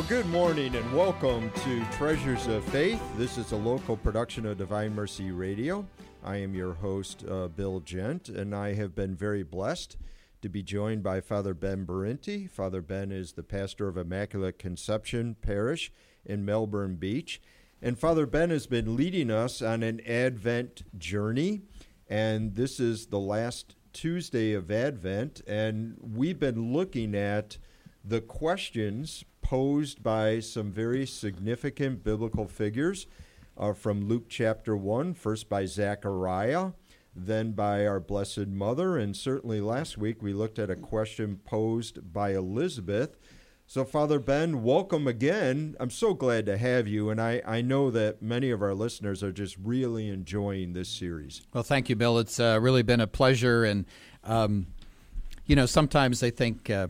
Well, good morning and welcome to Treasures of Faith. This is a local production of Divine Mercy Radio. I am your host, uh, Bill Gent, and I have been very blessed to be joined by Father Ben Berinti. Father Ben is the pastor of Immaculate Conception Parish in Melbourne Beach. And Father Ben has been leading us on an Advent journey. And this is the last Tuesday of Advent. And we've been looking at the questions posed by some very significant biblical figures uh, from Luke chapter 1, first by Zechariah, then by our Blessed Mother, and certainly last week we looked at a question posed by Elizabeth. So, Father Ben, welcome again. I'm so glad to have you, and I, I know that many of our listeners are just really enjoying this series. Well, thank you, Bill. It's uh, really been a pleasure, and um, you know, sometimes I think uh,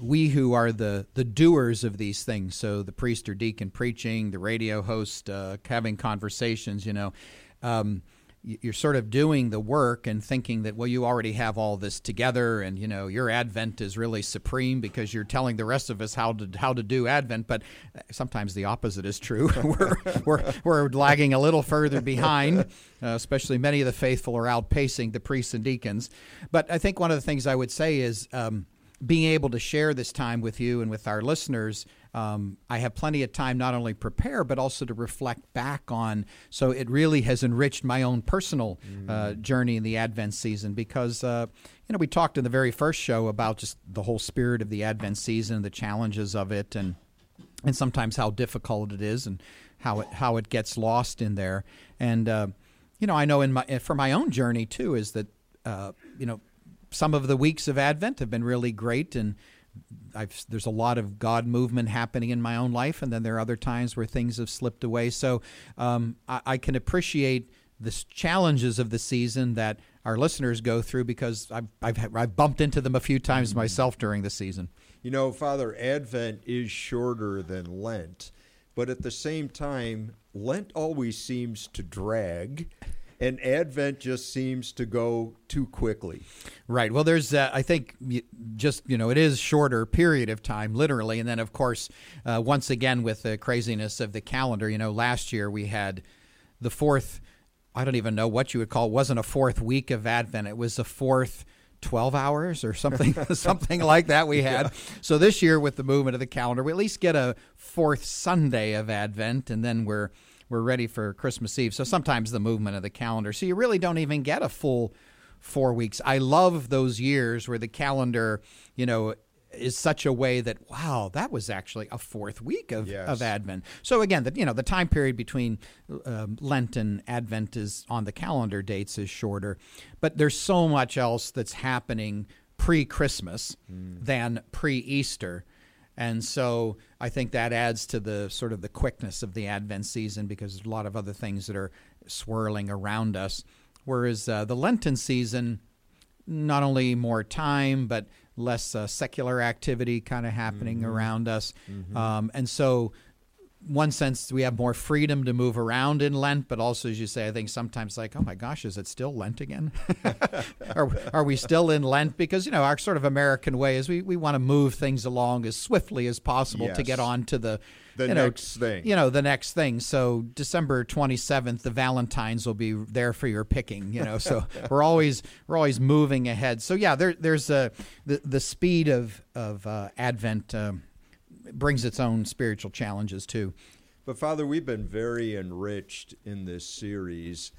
we who are the the doers of these things so the priest or deacon preaching the radio host uh, having conversations you know um, you're sort of doing the work and thinking that well you already have all this together and you know your advent is really supreme because you're telling the rest of us how to how to do advent but uh, sometimes the opposite is true. We're, we're, we're lagging a little further behind uh, especially many of the faithful are outpacing the priests and deacons. But i think one of the things i would say is um, being able to share this time with you and with our listeners, um, I have plenty of time not only prepare but also to reflect back on. So it really has enriched my own personal uh, mm. journey in the Advent season because uh, you know we talked in the very first show about just the whole spirit of the Advent season, the challenges of it, and and sometimes how difficult it is and how it how it gets lost in there. And uh, you know I know in my for my own journey too is that uh, you know some of the weeks of Advent have been really great, and I've, there's a lot of God movement happening in my own life, and then there are other times where things have slipped away. So um, I, I, can appreciate the challenges of the season that our listeners go through because I've, I've, I've bumped into them a few times myself during the season. You know, Father, Advent is shorter than Lent, but at the same time, Lent always seems to drag and Advent just seems to go too quickly. Right. Well, there's, uh, I think, just you know, it is shorter period of time, literally, and then of course, uh, once again with the craziness of the calendar, you know, last year we had the fourth. I don't even know what you would call. It wasn't a fourth week of Advent. It was a fourth. 12 hours or something something like that we had. Yeah. So this year with the movement of the calendar, we at least get a fourth Sunday of Advent and then we're we're ready for Christmas Eve. So sometimes the movement of the calendar. So you really don't even get a full four weeks. I love those years where the calendar, you know, is such a way that wow, that was actually a fourth week of, yes. of Advent. So again, the you know the time period between um, Lent and Advent is on the calendar dates is shorter, but there's so much else that's happening pre Christmas mm. than pre Easter and so I think that adds to the sort of the quickness of the Advent season because there's a lot of other things that are swirling around us. Whereas uh, the Lenten season, not only more time, but less uh, secular activity kind of happening mm-hmm. around us. Mm-hmm. Um, and so one sense we have more freedom to move around in Lent, but also, as you say, I think sometimes like, oh my gosh, is it still Lent again? are, are we still in Lent? Because you know our sort of American way is we, we want to move things along as swiftly as possible yes. to get on to the the you next know, thing. You know the next thing. So December twenty seventh, the Valentines will be there for your picking. You know, so we're always we're always moving ahead. So yeah, there there's a the the speed of of uh, Advent. Um, brings its own spiritual challenges too. But Father, we've been very enriched in this series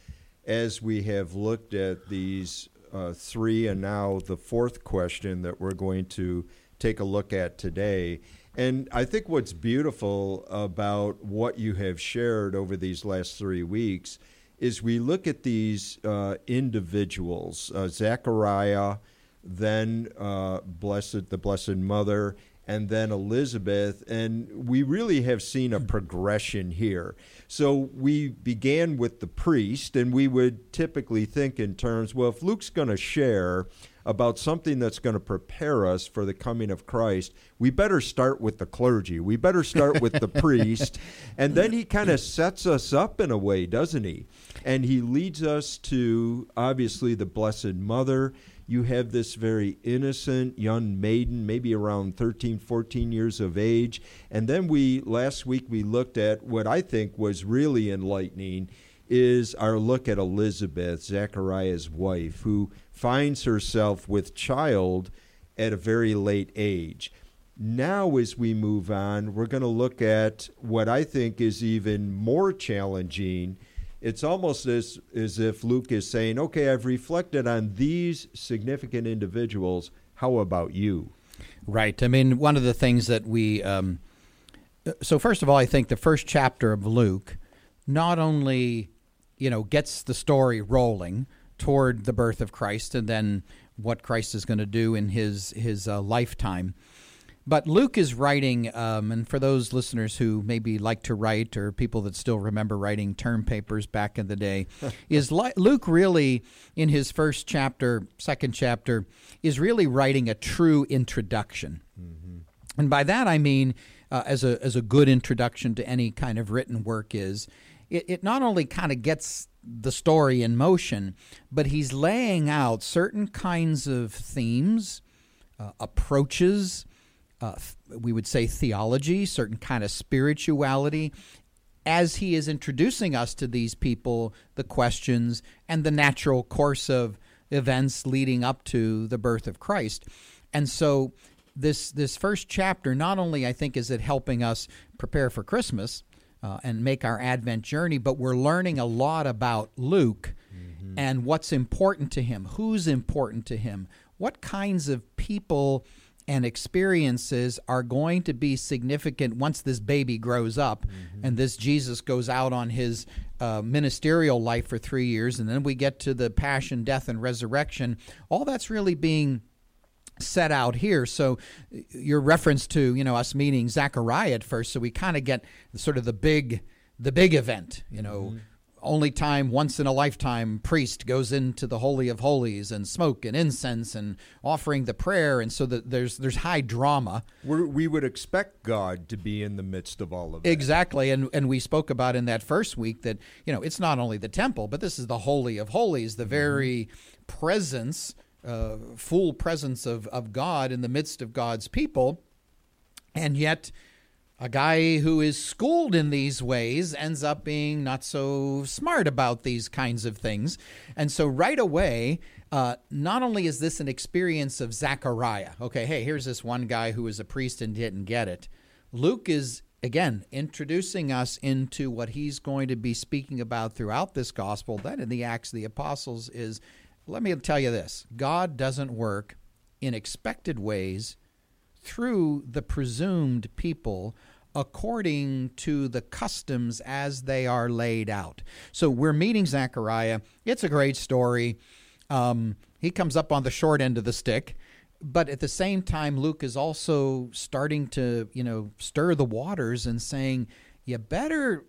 as we have looked at these uh, three and now the fourth question that we're going to take a look at today. And I think what's beautiful about what you have shared over these last three weeks is we look at these uh, individuals, uh, Zechariah, then uh, blessed the Blessed Mother, and then Elizabeth. And we really have seen a hmm. progression here. So we began with the priest, and we would typically think in terms well, if Luke's going to share about something that's going to prepare us for the coming of Christ, we better start with the clergy. We better start with the priest. And then he kind of sets us up in a way, doesn't he? And he leads us to obviously the Blessed Mother. You have this very innocent young maiden, maybe around 13, 14 years of age. And then we, last week, we looked at what I think was really enlightening is our look at Elizabeth, Zechariah's wife, who finds herself with child at a very late age. Now, as we move on, we're going to look at what I think is even more challenging. It's almost as, as if Luke is saying, Okay, I've reflected on these significant individuals. How about you? Right. I mean, one of the things that we. Um, so, first of all, I think the first chapter of Luke not only you know, gets the story rolling toward the birth of Christ and then what Christ is going to do in his his uh, lifetime. But Luke is writing, um, and for those listeners who maybe like to write or people that still remember writing term papers back in the day, is li- Luke really, in his first chapter, second chapter, is really writing a true introduction. Mm-hmm. And by that I mean, uh, as, a, as a good introduction to any kind of written work is, it, it not only kind of gets the story in motion, but he's laying out certain kinds of themes, uh, approaches, uh, we would say theology, certain kind of spirituality, as he is introducing us to these people, the questions, and the natural course of events leading up to the birth of Christ. And so this this first chapter not only I think is it helping us prepare for Christmas, uh, and make our Advent journey, but we're learning a lot about Luke mm-hmm. and what's important to him, who's important to him, what kinds of people and experiences are going to be significant once this baby grows up mm-hmm. and this Jesus goes out on his uh, ministerial life for three years, and then we get to the passion, death, and resurrection. All that's really being set out here. So your reference to you know us meeting Zachariah at first, so we kind of get sort of the big the big event. You know, mm-hmm. Only time once in a lifetime priest goes into the holy of holies and smoke and incense and offering the prayer, and so that there's there's high drama. We're, we would expect God to be in the midst of all of that. Exactly, and and we spoke about in that first week that you know it's not only the temple, but this is the holy of holies, the very presence uh, full presence of, of God in the midst of God's people. And yet, a guy who is schooled in these ways ends up being not so smart about these kinds of things. And so, right away, uh, not only is this an experience of Zechariah, okay, hey, here's this one guy who was a priest and didn't get it. Luke is, again, introducing us into what he's going to be speaking about throughout this gospel. Then in the Acts of the Apostles is let me tell you this God doesn't work in expected ways through the presumed people according to the customs as they are laid out. So we're meeting Zechariah. It's a great story. Um, he comes up on the short end of the stick, but at the same time, Luke is also starting to, you know, stir the waters and saying, you better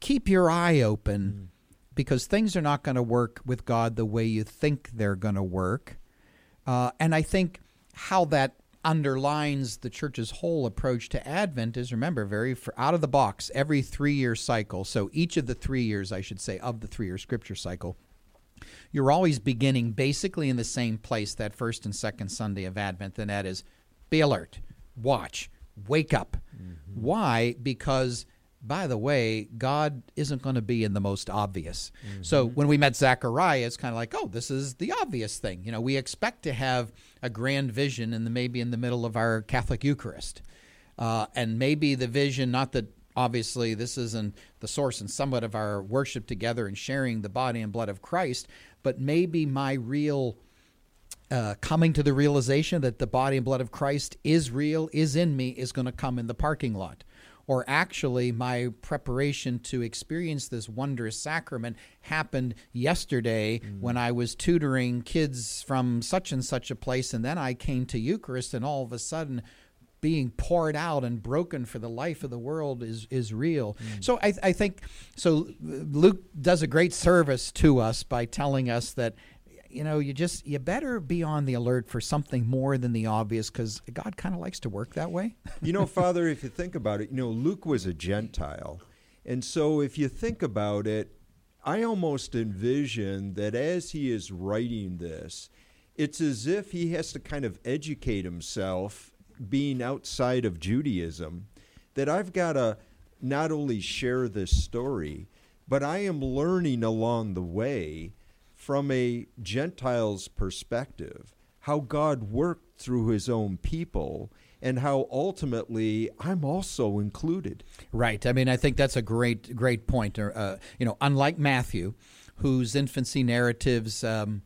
keep your eye open. Mm because things are not going to work with God the way you think they're going to work. Uh, and I think how that underlines the church's whole approach to Advent is remember, very for, out of the box, every three year cycle. So each of the three years, I should say, of the three year scripture cycle, you're always beginning basically in the same place that first and second Sunday of Advent, and that is be alert, watch, wake up. Mm-hmm. Why? Because by the way, God isn't going to be in the most obvious. Mm-hmm. So when we met Zachariah, it's kind of like, oh, this is the obvious thing. You know, we expect to have a grand vision in the maybe in the middle of our Catholic Eucharist, uh, and maybe the vision, not that obviously this isn't the source and somewhat of our worship together and sharing the body and blood of Christ, but maybe my real uh, coming to the realization that the body and blood of Christ is real, is in me, is going to come in the parking lot or actually my preparation to experience this wondrous sacrament happened yesterday mm. when I was tutoring kids from such and such a place, and then I came to Eucharist, and all of a sudden, being poured out and broken for the life of the world is is real. Mm. So I, I think so. Luke does a great service to us by telling us that you know, you just you better be on the alert for something more than the obvious because God kind of likes to work that way. you know, Father, if you think about it, you know, Luke was a Gentile, and so if you think about it, I almost envision that as he is writing this, it's as if he has to kind of educate himself, being outside of Judaism, that I've got to not only share this story, but I am learning along the way from a Gentile's perspective how God worked through his own people and how ultimately I'm also included. Right. I mean, I think that's a great, great point. Uh, you know, unlike Matthew, whose infancy narratives um,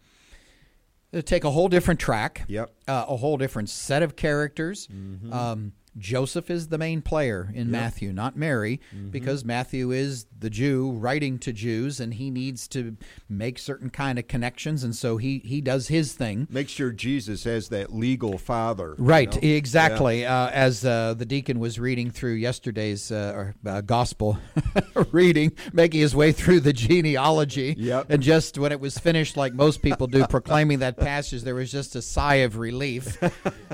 take a whole different track, yep, uh, a whole different set of characters. Mm-hmm. Um, Joseph is the main player in yep. Matthew, not Mary, mm-hmm. because Matthew is the Jew writing to Jews, and he needs to make certain kind of connections, and so he he does his thing. Make sure Jesus has that legal father. Right, you know? exactly. Yeah. Uh, as uh, the deacon was reading through yesterday's uh, uh gospel reading, making his way through the genealogy, yep. and just when it was finished, like most people do, proclaiming that passage, there was just a sigh of relief.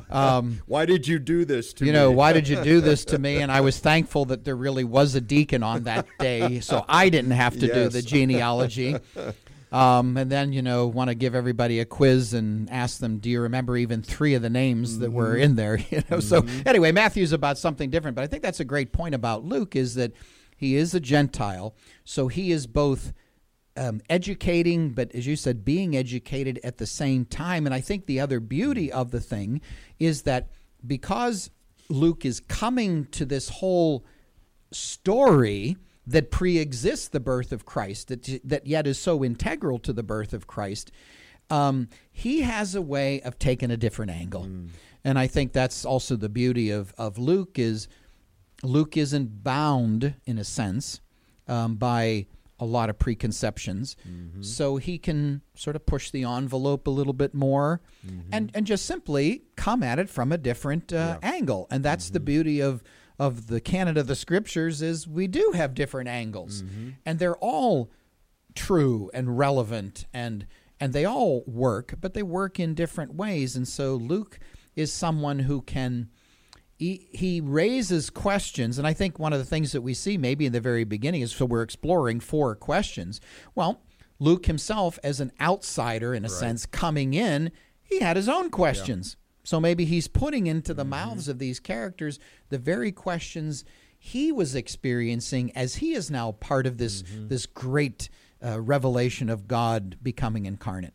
Um, Why did you do this to you me? know, why did you do this to me? And I was thankful that there really was a deacon on that day, so I didn't have to yes. do the genealogy. Um, and then, you know, want to give everybody a quiz and ask them, do you remember even three of the names mm-hmm. that were mm-hmm. in there? You know, mm-hmm. so anyway, Matthew's about something different, but I think that's a great point about Luke is that he is a Gentile, so he is both um, educating, but as you said, being educated at the same time. And I think the other beauty of the thing is that because Luke is coming to this whole story that pre-exists the birth of Christ, that that yet is so integral to the birth of Christ. Um, he has a way of taking a different angle, mm. and I think that's also the beauty of of Luke is Luke isn't bound in a sense um, by a lot of preconceptions. Mm-hmm. So he can sort of push the envelope a little bit more mm-hmm. and, and just simply come at it from a different uh, yeah. angle. And that's mm-hmm. the beauty of, of the canon of the scriptures is we do have different angles. Mm-hmm. And they're all true and relevant and and they all work, but they work in different ways. And so Luke is someone who can he, he raises questions, and I think one of the things that we see maybe in the very beginning is so we're exploring four questions. Well, Luke himself, as an outsider in a right. sense, coming in, he had his own questions. Yeah. So maybe he's putting into the mm-hmm. mouths of these characters the very questions he was experiencing as he is now part of this mm-hmm. this great uh, revelation of God becoming incarnate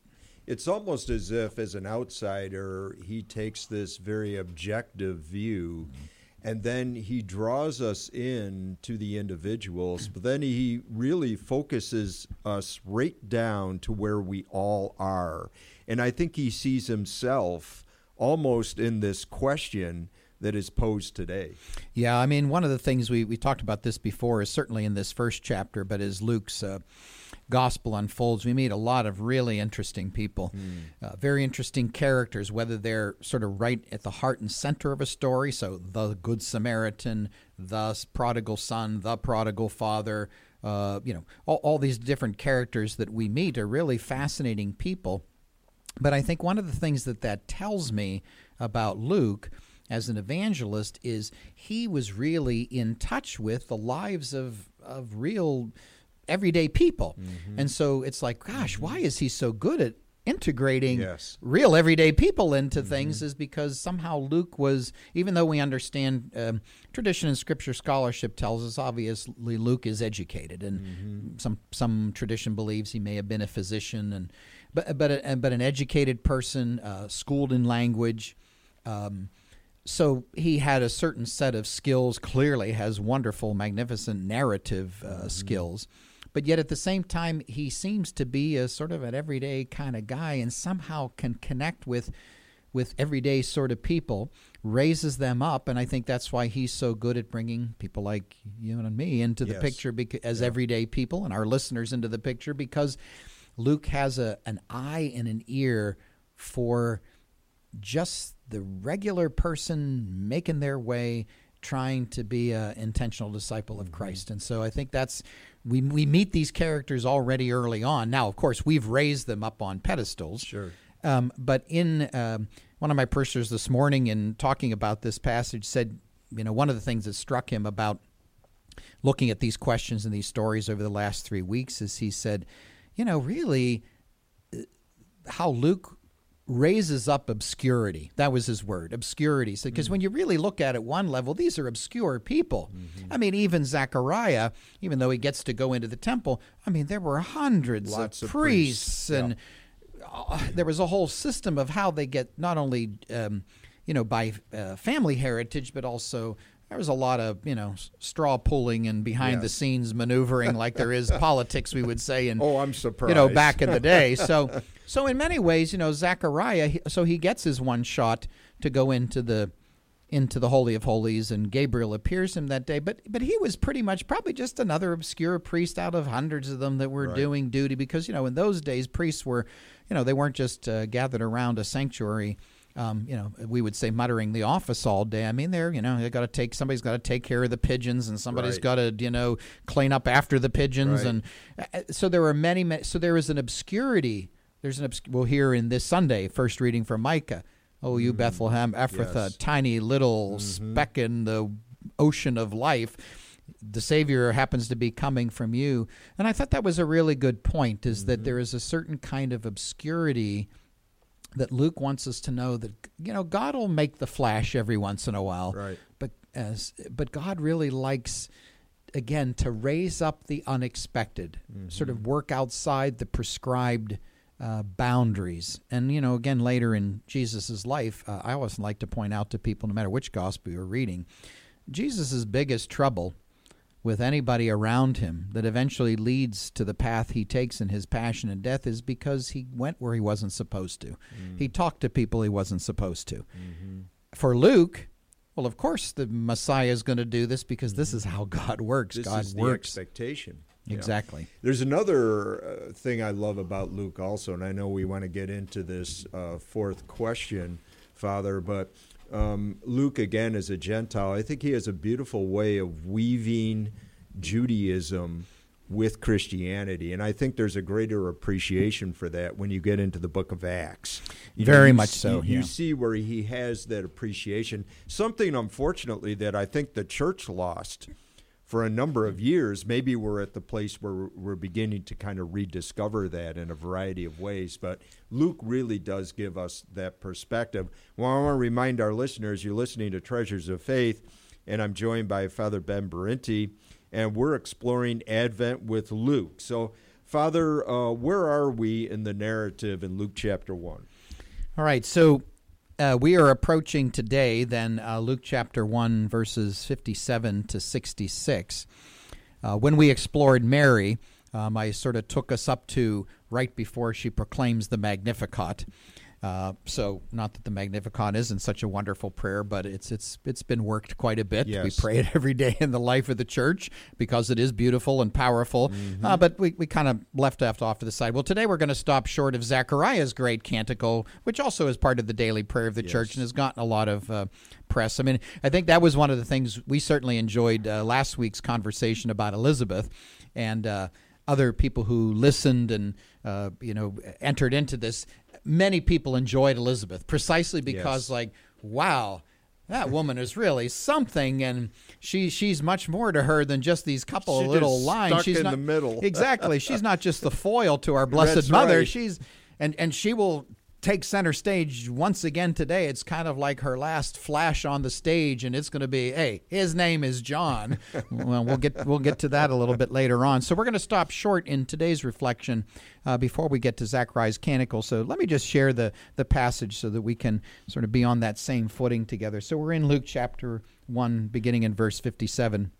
it's almost as if, as an outsider, he takes this very objective view. And then he draws us in to the individuals, but then he really focuses us right down to where we all are. And I think he sees himself almost in this question that is posed today. Yeah, I mean, one of the things we, we talked about this before is certainly in this first chapter, but as Luke's uh, gospel unfolds, we meet a lot of really interesting people, mm. uh, very interesting characters, whether they're sort of right at the heart and center of a story. So, the Good Samaritan, the prodigal son, the prodigal father, uh, you know, all, all these different characters that we meet are really fascinating people. But I think one of the things that that tells me about Luke as an evangelist is he was really in touch with the lives of of real everyday people. Mm-hmm. And so it's like, gosh, why is he so good at integrating yes. real everyday people into mm-hmm. things is because somehow Luke was, even though we understand um, tradition and scripture scholarship tells us obviously Luke is educated, and mm-hmm. some some tradition believes he may have been a physician, and but but a, but an educated person, uh, schooled in language. Um, so he had a certain set of skills. Clearly, has wonderful, magnificent narrative uh, mm-hmm. skills but yet at the same time he seems to be a sort of an everyday kind of guy and somehow can connect with with everyday sort of people raises them up and i think that's why he's so good at bringing people like you and me into the yes. picture beca- as yeah. everyday people and our listeners into the picture because luke has a an eye and an ear for just the regular person making their way trying to be an intentional disciple of mm-hmm. Christ. And so I think that's we we meet these characters already early on. Now, of course, we've raised them up on pedestals. Sure. Um, but in um, one of my parishioners this morning, in talking about this passage, said, you know, one of the things that struck him about looking at these questions and these stories over the last three weeks is he said, you know, really, uh, how Luke raises up obscurity. That was his word, obscurity. Because so, when you really look at it one level, these are obscure people. Mm-hmm. I mean, even Zechariah, even though he gets to go into the temple, I mean, there were hundreds Lots of, of priests, priests. and Yeah. uh, there was a whole system of how they get not only, um, you know, by uh, family heritage, but also there was a lot of you know straw pulling and behind the scenes maneuvering like there is politics we would say and Oh, I'm surprised. you know back in the day so so in many ways you know Zechariah he- so he gets his one shot to go into the into the holy of holies and Gabriel appears him that day but but he was pretty much probably just another obscure priest out of hundreds of them that were Right. doing duty because you know in those days priests were you know they weren't just uh, gathered around a sanctuary um, you know, we would say muttering the office all day. I mean, they're, you know, they got to take somebody's got to take care of the pigeons, and somebody's Right. got to, you know, clean up after the pigeons, Right. and uh, so there were many, many. So there is an obscurity. There's an obsc- we'll hear in this Sunday first reading from Micah. Oh, you Bethlehem Ephrathah, Mm-hmm. Yes. Mm-hmm. tiny little speck in the ocean of life. The Savior happens to be coming from you, and I thought that was a really good point. Is Mm-hmm. that there is a certain kind of obscurity that Luke wants us to know that you know God will make the flash every once in a while, Right. but as but God really likes again to raise up the unexpected, sort of work outside the prescribed uh, boundaries. And you know, again later in Jesus's life, uh, I always like to point out to people, no matter which gospel you're reading, Jesus's biggest trouble with anybody around him that eventually leads to the path he takes in his passion and death is because he went where he wasn't supposed to. He talked to people he wasn't supposed to. For Luke, well, of course the Messiah is going to do this because this is how God works. This God is the works. expectation. Yeah. Exactly. There's another uh, thing I love about Luke also, and I know we want to get into this uh, fourth question, Father, but um, Luke, again, as a Gentile, I think he has a beautiful way of weaving Judaism with Christianity. And I think there's a greater appreciation for that when you get into the book of Acts. You Very you much so, You, you see where he has that appreciation. Something, unfortunately, that I think the church lost for a number of years. Maybe we're at the place where we're- beginning to kind of rediscover that in a variety of ways. But Luke really does give us that perspective. Well, I want to remind our listeners you're listening to Treasures of Faith, and I'm joined by Father Ben Berinti, and we're exploring Advent with Luke. So, Father, uh, where are we in the narrative in Luke chapter 1? All right, so uh, we are approaching today then uh, Luke chapter 1, verses 57 to 66. Uh, when we explored Mary, um, I sort of took us up to right before she proclaims the Magnificat. Uh, so, not that the Magnificat isn't such a wonderful prayer, but it's it's it's been worked quite a bit. We pray it every day in the life of the church because it is beautiful and powerful. Uh, but we, we kind of left off to the side. Well, today we're going to stop short of Zechariah's great canticle, which also is part of the daily prayer of the church and has gotten a lot of uh, press. I mean, I think that was one of the things we certainly enjoyed uh, last week's conversation about Elizabeth and uh, other people who listened and uh, you know entered into this. Many people enjoyed Elizabeth precisely because, Yes. like, wow that woman is really something and she she's much more to her than just these couple She of little lines she's in not the middle. exactly she's not just the foil to our blessed That's mother right. she's and and she will take center stage once again today it's kind of like her last flash on the stage and it's going to be hey his name is john. Well we'll get we'll get to that a little bit later on. So we're going to stop short in today's reflection uh, before we get to zachariah's canticle so let me just share the the passage so that we can sort of be on that same footing together. So we're in luke chapter 1 beginning in verse 57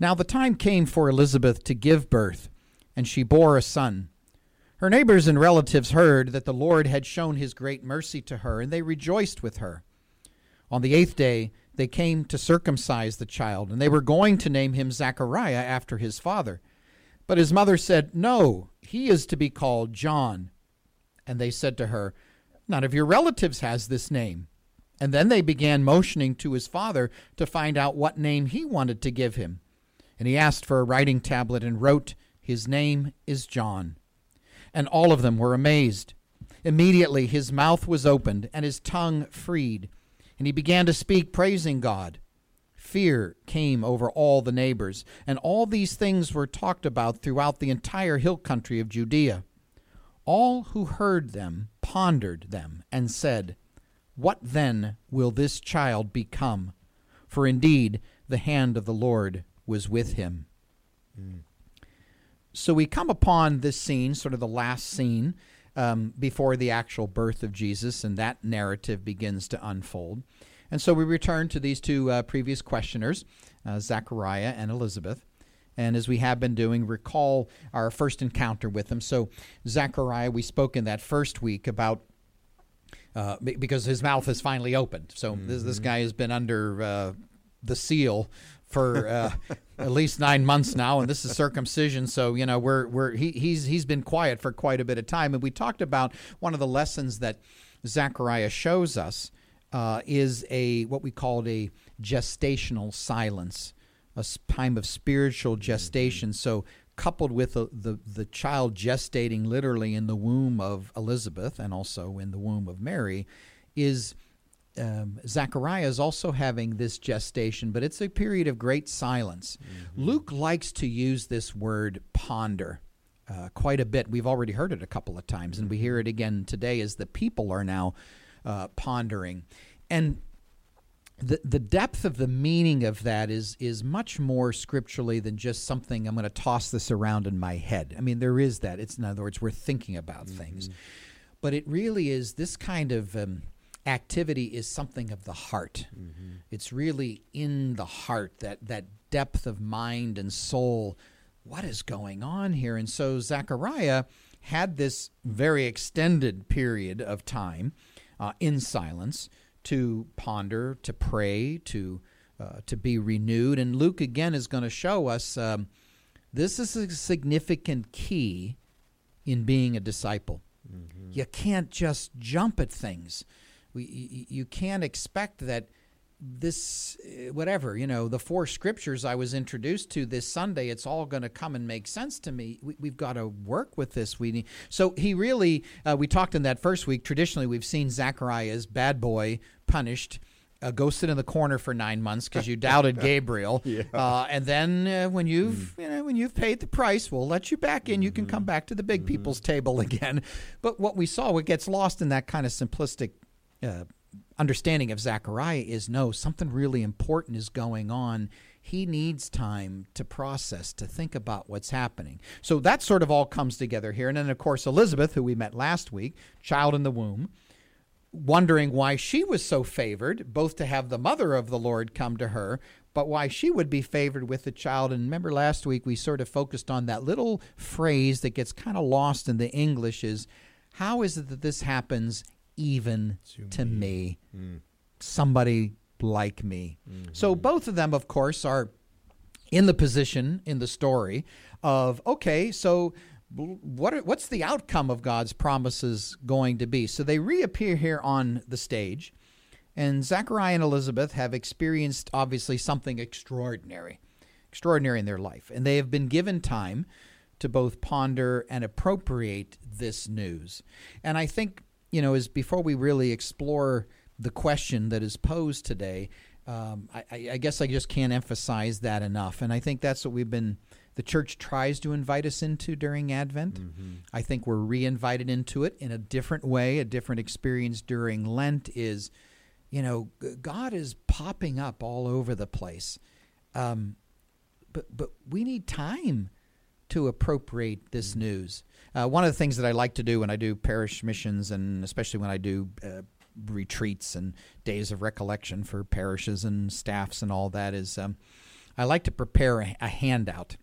now the time came for elizabeth to give birth and she bore a son her neighbors and relatives heard that the Lord had shown his great mercy to her, and they rejoiced with her. On the eighth day, they came to circumcise the child, and they were going to name him Zachariah after his father. But his mother said, No, he is to be called John. And they said to her, None of your relatives has this name. And then they began motioning to his father to find out what name he wanted to give him. And he asked for a writing tablet and wrote, His name is John. And all of them were amazed. Immediately his mouth was opened and his tongue freed, and he began to speak, praising God. Fear came over all the neighbors, and all these things were talked about throughout the entire hill country of Judea. All who heard them pondered them and said, What then will this child become? For indeed the hand of the Lord was with him. Mm. So we come upon this scene, sort of the last scene um, before the actual birth of Jesus, and that narrative begins to unfold. And so we return to these two uh, previous questioners, uh, Zachariah and Elizabeth. And as we have been doing, recall our first encounter with them. So, Zachariah, we spoke in that first week about uh, because his mouth has finally opened. So mm-hmm. this, this mm-hmm. guy has been under uh, the seal for uh, at least nine months now, and this is circumcision. So you know we're we're he, he's he's been quiet for quite a bit of time, and we talked about one of the lessons that Zechariah shows us uh, is a what we called a gestational silence, a time of spiritual gestation. So coupled with the, the, the child gestating literally in the womb of Elizabeth and also in the womb of Mary is um, Zechariah is also having this gestation, but it's a period of great silence. Mm-hmm. Luke likes to use this word ponder uh, quite a bit. We've already heard it a couple of times, and we hear it again today as the people are now uh, pondering. And the the depth of the meaning of that is is much more scripturally than just something I'm going to toss this around in my head. I mean, there is that. It's in other words, we're thinking about mm-hmm. things, but it really is this kind of um, activity is something of the heart. Mm-hmm. It's really in the heart that that depth of mind and soul. What is going on here? And so Zechariah had this very extended period of time uh, in silence to ponder, to pray, to uh, to be renewed. And Luke again is going to show us um, this is a significant key in being a disciple. Mm-hmm. You can't just jump at things we, you can't expect that this eh, whatever you know the four scriptures i was introduced to this sunday it's all going to come and make sense to me we, have got to work with this we need so he really uh, we talked in that first week traditionally we've seen zachariah's bad boy punished uh, go sit in the corner for nine months because you doubted Gabriel, yeah. uh, and then uh, when you've mm. you know when you've paid the price, we'll let you back in. Mm-hmm. You can come mm-hmm. back to the big mm-hmm. people's table again. But what we saw, what gets lost in that kind of simplistic uh, understanding of Zechariah is no, something really important is going on. He needs time to process, to think about what's happening. So that sort of all comes together here. And then, of course, Elizabeth, who we met last week, child in the womb, wondering why she was so favored, both to have the mother of the Lord come to her, but why she would be favored with the child. And remember last week we sort of focused on that little phrase that gets kind of lost in the English is how is it that this happens even to, to me, me. Mm. somebody like me. Mm-hmm. So both of them, of course, are in the position in the story of okay, so what are, what's the outcome of God's promises going to be? So they reappear here on the stage, and Zachariah and Elizabeth have experienced obviously something extraordinary, extraordinary in their life, and they have been given time to both ponder and appropriate this news. And I think you know, is before we really explore the question that is posed today, um, I, I, guess I just can't emphasize that enough. And I think that's what we've been, the church tries to invite us into during Advent. Mm-hmm. I think we're re invited into it in a different way, a different experience during Lent is, you know, God is popping up all over the place. Um, but, but we need time to appropriate this mm-hmm. news. Uh, one of the things that I like to do when I do parish missions, and especially when I do uh, retreats and days of recollection for parishes and staffs and all that, is um, I like to prepare a, a handout.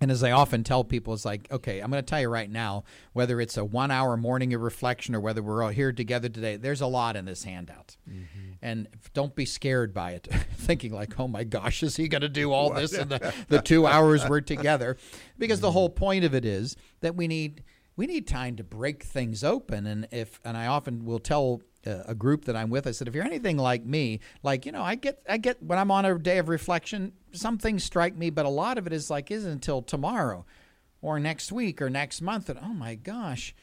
And as I often tell people, it's like, okay, I'm going to tell you right now, whether it's a one hour morning of reflection or whether we're all here together today, there's a lot in this handout. Mm-hmm. And don't be scared by it, thinking like, oh my gosh, is he going to do all this in the, the two hours we're together? Because mm-hmm. the whole point of it is that we need we need time to break things open and if and I often will tell a group that I'm with. I said, if you're anything like me, like you know, I get I get when I'm on a day of reflection, some things strike me, but a lot of it is like isn't until tomorrow, or next week, or next month, and oh my gosh,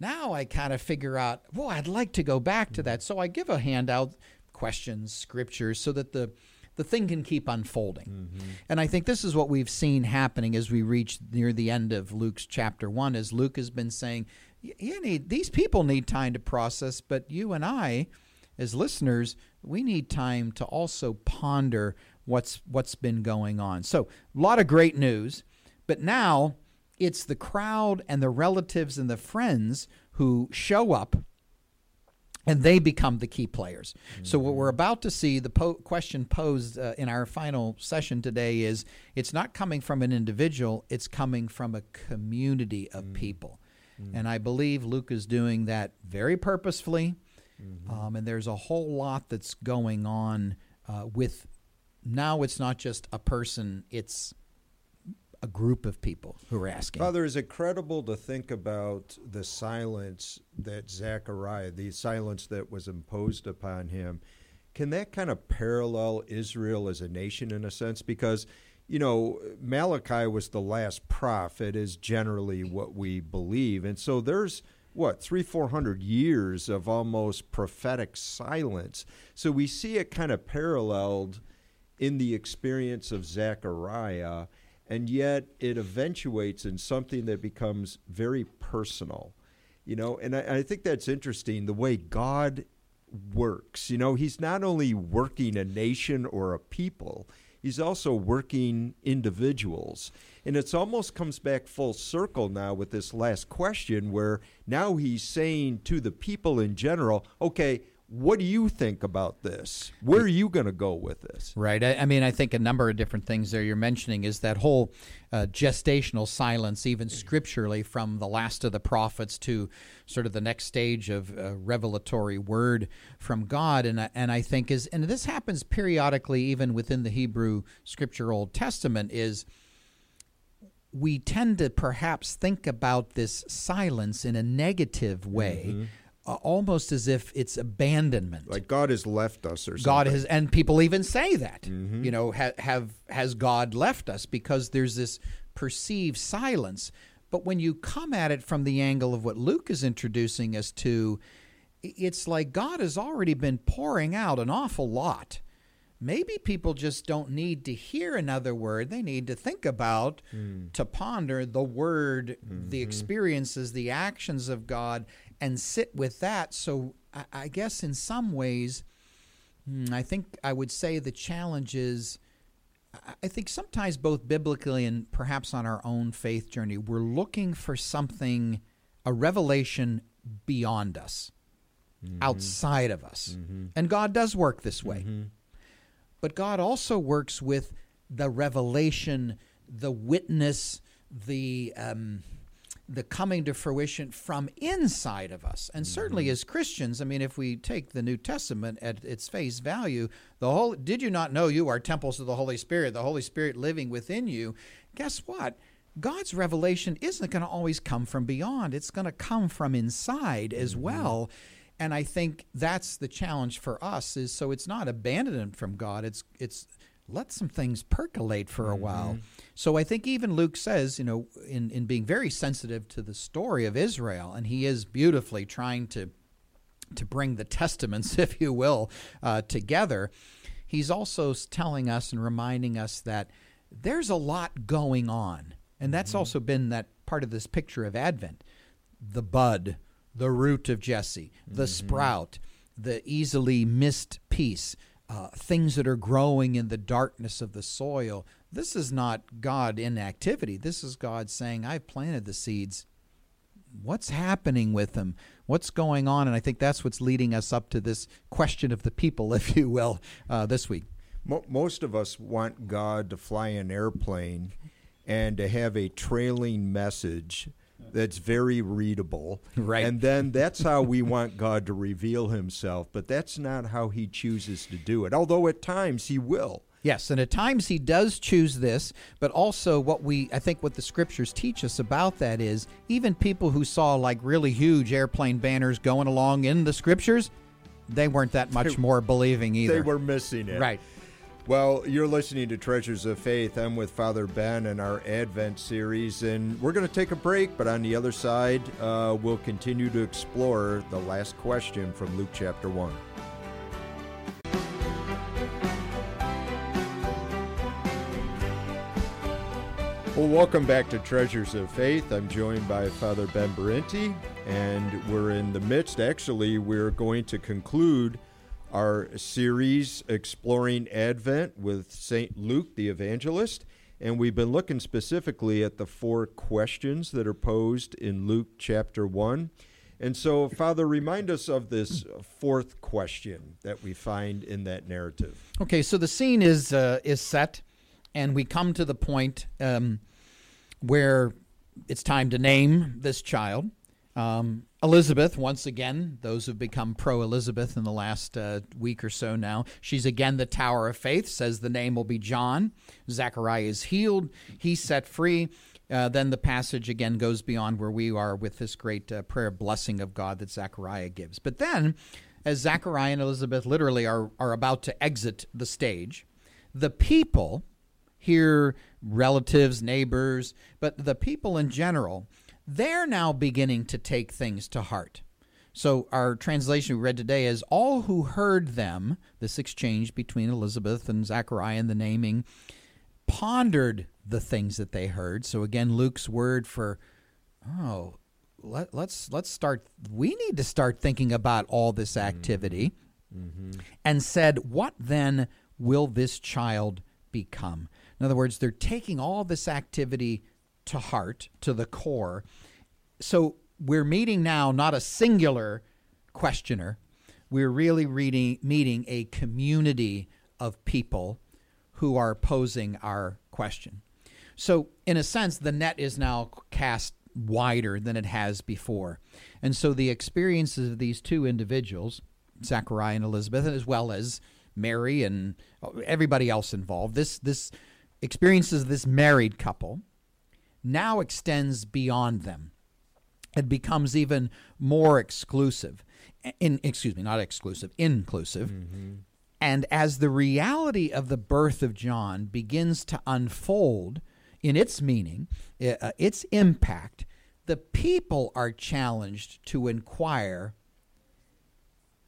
now I kind of figure out, well, I'd like to go back to that. So I give a handout, questions, scriptures, so that the the thing can keep unfolding. Mm-hmm. And I think this is what we've seen happening as we reach near the end of Luke's chapter one, as Luke has been saying, you need these people need time to process, but you and I, as listeners, we need time to also ponder what's what's been going on. So a lot of great news, but now it's the crowd and the relatives and the friends who show up and they become the key players. Mm-hmm. So what we're about to see, the po- question posed uh, in our final session today is: it's not coming from an individual; it's coming from a community of mm-hmm. people, mm-hmm. and I believe Luke is doing that very purposefully. Mm-hmm. Um, and there's a whole lot that's going on uh, with. Now it's not just a person; it's a group of people who are asking. Father, is it credible to think about the silence that Zechariah, the silence that was imposed upon him? Can that kind of parallel Israel as a nation in a sense? Because, you know, Malachi was the last prophet, is generally what we believe. And so there's what three four hundred years of almost prophetic silence. So we see it kind of paralleled in the experience of zechariah and yet it eventuates in something that becomes very personal you know? And I, I, think that's interesting the way god works. You know he's not only working a nation or a people he's also working individuals. And it's almost comes back full circle now with this last question where now he's saying to the people in general okay what do you think about this? Where are you going to go with this? Right. I, I, mean, I think a number of different things there you're mentioning is that whole uh, gestational silence, even scripturally, from the last of the prophets to sort of the next stage of uh, revelatory word from God. And, and I think is, and this happens periodically even within the Hebrew scripture Old Testament, is we tend to perhaps think about this silence in a negative way. Mm-hmm uh, almost as if it's abandonment. Like God has left us or something. God has, and people even say that. Mm-hmm. You know, ha, have has God left us because there's this perceived silence. But when you come at it from the angle of what Luke is introducing us to, it's like God has already been pouring out an awful lot. Maybe people just don't need to hear another word. They need to think about, mm. to ponder the word, mm-hmm. the experiences, the actions of God, and sit with that. So I, I guess in some ways, hmm, I think I would say the challenge is. I think sometimes both biblically and perhaps on our own faith journey, we're looking for something, a revelation beyond us, mm-hmm. outside of us. Mm-hmm. And God does work this way. Mm-hmm. But God also works with the revelation, the witness, the um, the coming to fruition from inside of us. And certainly mm-hmm. as Christians, I mean, if we take the New Testament at its face value, the whole did you not know you are temples of the Holy Spirit, the Holy Spirit living within you? Guess what? God's revelation isn't going to always come from beyond. It's going to come from inside as mm-hmm. well. And I think that's the challenge for us is so it's not abandonment from God. It's it's let some things percolate for a mm-hmm. while. So I think even Luke says, you know, in, in being very sensitive to the story of Israel, and he is beautifully trying to to bring the testaments, if you will, uh, together. He's also telling us and reminding us that there's a lot going on, and that's mm-hmm. also been that part of this picture of Advent: the bud, the root of Jesse, the mm-hmm. sprout, the easily missed piece uh, things that are growing in the darkness of the soil. This is not God inactivity. This is God saying, I've planted the seeds. What's happening with them? What's going on? And I think that's what's leading us up to this question of the people, if you will, uh, this week. Most of us want God to fly an airplane and to have a trailing message that's very readable. Right. And then that's how we want God to reveal himself, but that's not how he chooses to do it. Although at times he will. Yes, and at times he does choose this, but also what we I think what the scriptures teach us about that is even people who saw like really huge airplane banners going along in the scriptures, they weren't that much more believing either. They were missing it. right. Well, you're listening to Treasures of Faith. I'm with Father Ben in our Advent series, and we're going to take a break, but on the other side, uh, we'll continue to explore the last question from Luke chapter 1. Well, welcome back to Treasures of Faith. I'm joined by Father Ben Berinti, and we're in the midst, actually, we're going to conclude our series exploring Advent with St. Luke the Evangelist. And we've been looking specifically at the four questions that are posed in Luke chapter 1. And so, Father, remind us of this fourth question that we find in that narrative. Okay, so the scene is uh, is set, and we come to the point um, where it's time to name this child. Um, Elizabeth, once again, those who've become pro Elizabeth in the last uh, week or so now, she's again the Tower of Faith, says the name will be John. Zechariah is healed, he's set free. Uh, then the passage again goes beyond where we are with this great uh, prayer blessing of God that Zechariah gives. But then, as Zechariah and Elizabeth literally are, are about to exit the stage, the people, here relatives, neighbors, but the people in general, they're now beginning to take things to heart. So, our translation we read today is all who heard them, this exchange between Elizabeth and Zechariah and the naming, pondered the things that they heard. So, again, Luke's word for, oh, let, let's let's start. We need to start thinking about all this activity, mm-hmm. and said, "What then will this child become?" In other words, they're taking all this activity to heart, to the core. So we're meeting now not a singular questioner, we're really reading, meeting a community of people who are posing our question. So, in a sense, the net is now cast wider than it has before. And so the experiences of these two individuals, Zachariah and Elizabeth, as well as Mary and everybody else involved, this, this experiences this married couple now extends beyond them. It becomes even more exclusive. In excuse me, not exclusive, inclusive. Mm-hmm. And as the reality of the birth of John begins to unfold in its meaning, uh, its impact, the people are challenged to inquire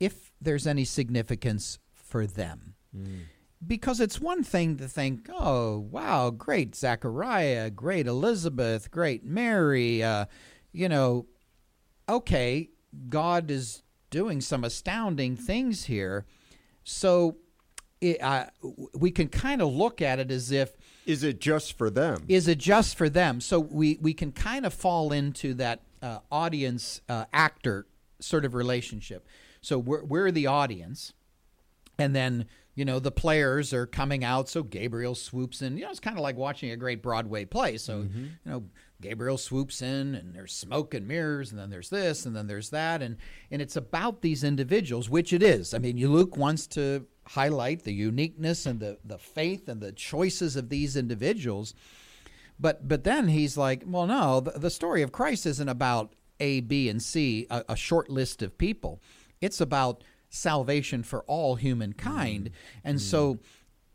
if there's any significance for them. Mm because it's one thing to think, oh, wow, great Zachariah, great Elizabeth, great Mary. Uh, you know, okay, God is doing some astounding things here. So it, uh, we can kind of look at it as if. Is it just for them? Is it just for them? So we, we can kind of fall into that uh, audience uh, actor sort of relationship. So we're, we're the audience. And then you know the players are coming out so gabriel swoops in. You know it's kind of like watching a great broadway play. So mm-hmm. you know gabriel swoops in and there's smoke and mirrors and then there's this and then there's that and and it's about these individuals which it is. I mean luke wants to highlight the uniqueness and the the faith and the choices of these individuals. But but then he's like well no the, the story of christ isn't about a b and c a, a short list of people. It's about salvation for all humankind. Mm. And mm. so,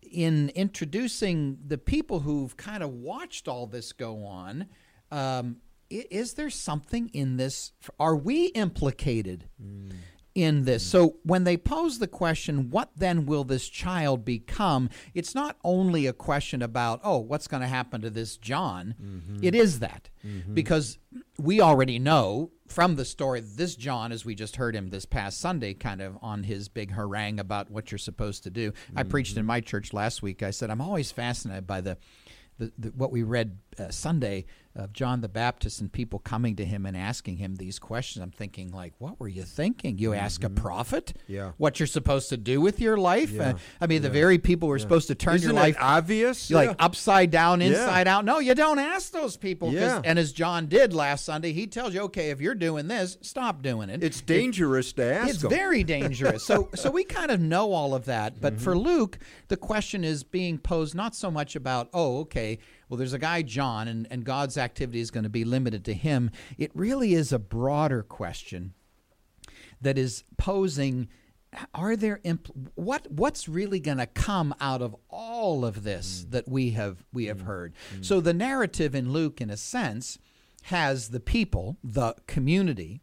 in introducing the people who've kind of watched all this go on, um, is there something in this? Are we implicated? Mm in this. So when they pose the question, what then will this child become? It's not only a question about, oh, what's going to happen to this John. Mm-hmm. It is that. Mm-hmm. Because we already know from the story, this John, as we just heard him this past Sunday, kind of on his big harangue about what you're supposed to do. Mm-hmm. I preached in my church last week. I said, I'm always fascinated by the, the, the what we read uh, Sunday of John the Baptist and people coming to him and asking him these questions. I'm thinking, like, what were you thinking? You ask mm-hmm. a prophet yeah. what you're supposed to do with your life? Yeah. Uh, I mean, yeah. the very people were are supposed to turn Isn't your life obvious, like upside down, inside out. No, you don't ask those people. Yeah. And as John did last Sunday, he tells you, okay, if you're doing this, stop doing it. It's dangerous it, to ask. It's them. very dangerous. so, so we kind of know all of that. But mm-hmm. for Luke, the question is being posed not so much about, oh, okay, well, there's a guy, John, and, and God's activity is going to be limited to him. It really is a broader question that is posing are there imp- what what's really going to come out of all of this mm. that we have we have mm. heard? Mm. So the narrative in Luke, in a sense, has the people, the community,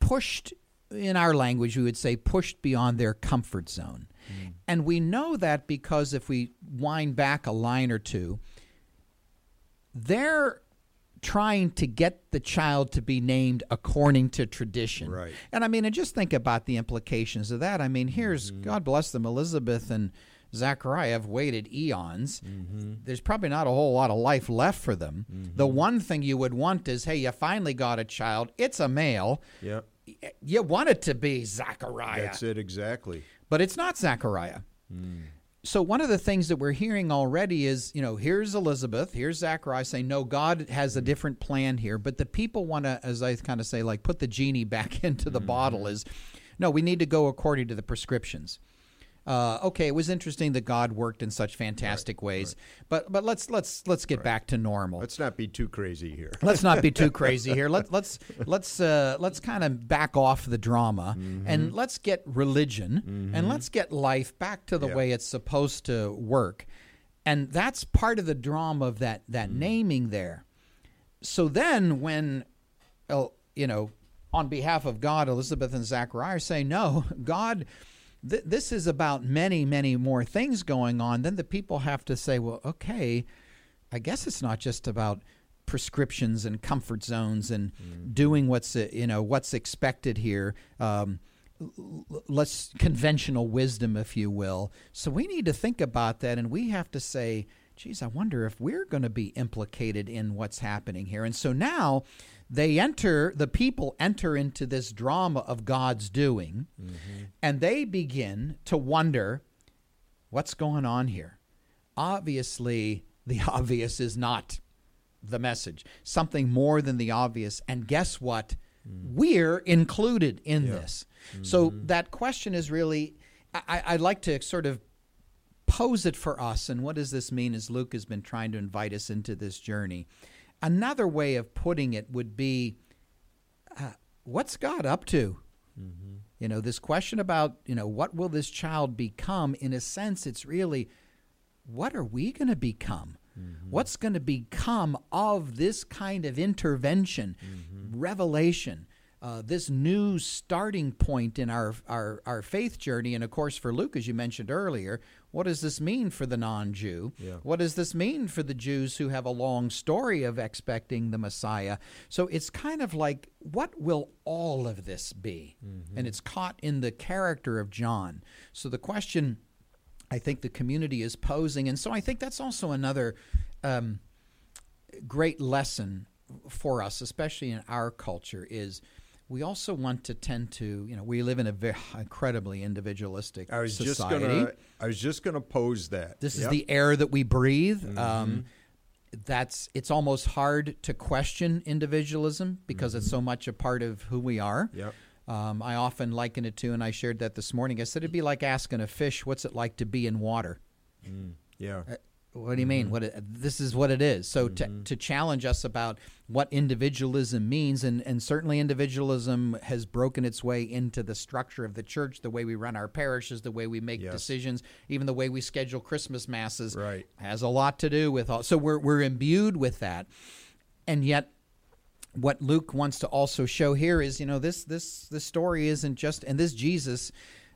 pushed in our language we would say pushed beyond their comfort zone. Mm. And we know that because if we wind back a line or two, they're trying to get the child to be named according to tradition. Right. And I mean, and just think about the implications of that. I mean, here's mm-hmm. God bless them, Elizabeth and Zachariah have waited eons. Mm-hmm. There's probably not a whole lot of life left for them. The mm-hmm. one thing you would want is, hey, you finally got a child. It's a male. Yeah, You want it to be Zachariah that's it exactly. But it's not Zechariah. Hmm. So one of the things that we're hearing already is, you know, here's Elizabeth, here's Zachariah saying, no, God has a hmm. different plan here. But the people want to, as I kind of say, like put the genie back into the hmm. bottle. Is no, we need to go according to the prescriptions. Uh, okay, it was interesting that God worked in such fantastic ways, but but let's let's let's get back to normal Let's not be too crazy here. let's not be too crazy here. Let, let's let's uh, let's kind of back off the drama and let's get religion and let's get life back to the Yeah. way it's supposed to work. And that's part of the drama of that that naming there. So then when you know on behalf of God Elizabeth and Zachariah say no, God th- this is about many many more things going on then the people have to say well okay I guess it's not just about prescriptions and comfort zones and doing what's uh, you know what's expected here. Um, l- l- conventional wisdom, if you will. So we need to think about that, and we have to say, "Geez, I wonder if we're going to be implicated in what's happening here." And so now they enter the people enter into this drama of God's doing, mm-hmm. and they begin to wonder what's going on here. Obviously, the obvious is not the message, something more than the obvious. And guess what? Mm. We're included in this. So mm-hmm. that question is really, I, I'd like to sort of pose it for us. And what does this mean as Luke has been trying to invite us into this journey? Another way of putting it would be uh, what's God up to? You know, this question about, you know, what will this child become? In a sense, it's really, what are we going to become? What's going to become of this kind of intervention, revelation, uh, this new starting point in our, our, our faith journey? And of course, for Luke, as you mentioned earlier, what does this mean for the non Jew? Yeah. What does this mean for the Jews who have a long story of expecting the Messiah? So it's kind of like, what will all of this be? And it's caught in the character of John. So the question I think the community is posing, and so I think that's also another um, great lesson for us, especially in our culture, is we also want to tend to, you know, we live in a very incredibly individualistic I was just society. gonna. I was just gonna pose that. This is the air that we breathe. Um, that's it's almost hard to question individualism because it's so much a part of who we are. Yep. Um, I often liken it to, and I shared that this morning. I said it'd be like asking a fish, "What's it like to be in water?" Yeah. What do you mean? Mm-hmm. What it, this is what it is. So to, mm-hmm. to challenge us about what individualism means, and, and certainly individualism has broken its way into the structure of the church, the way we run our parishes, the way we make Yes. decisions, even the way we schedule Christmas masses, Right. has a lot to do with all. So we're we're imbued with that, and yet what Luke wants to also show here is, you know, this this this story isn't just, and this Jesus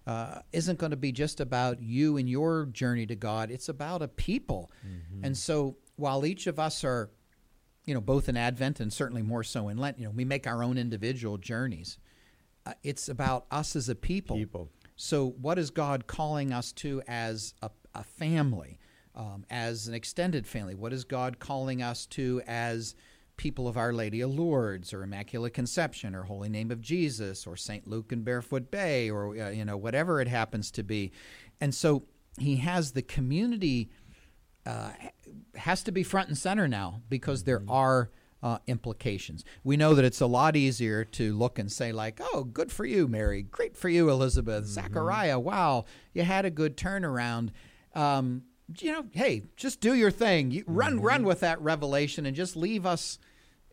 uh, isn't going to be just about you and your journey to God. It's about a people, and so while each of us are, you know, both in Advent and certainly more so in Lent, you know, we make our own individual journeys. Uh, it's about us as a people. People. So, what is God calling us to as a, a family, um, as an extended family? What is God calling us to as people of Our Lady of Lourdes, or Immaculate Conception, or Holy Name of Jesus, or Saint Luke and Barefoot Bay, or uh, you know whatever it happens to be? And so He has the community uh, has to be front and center now because there are uh, implications. We know that it's a lot easier to look and say, like, oh, good for you, Mary. Great for you, Elizabeth. Zachariah, wow, you had a good turnaround. Um, you know, hey, just do your thing. You, run, mm-hmm. run with that revelation and just leave us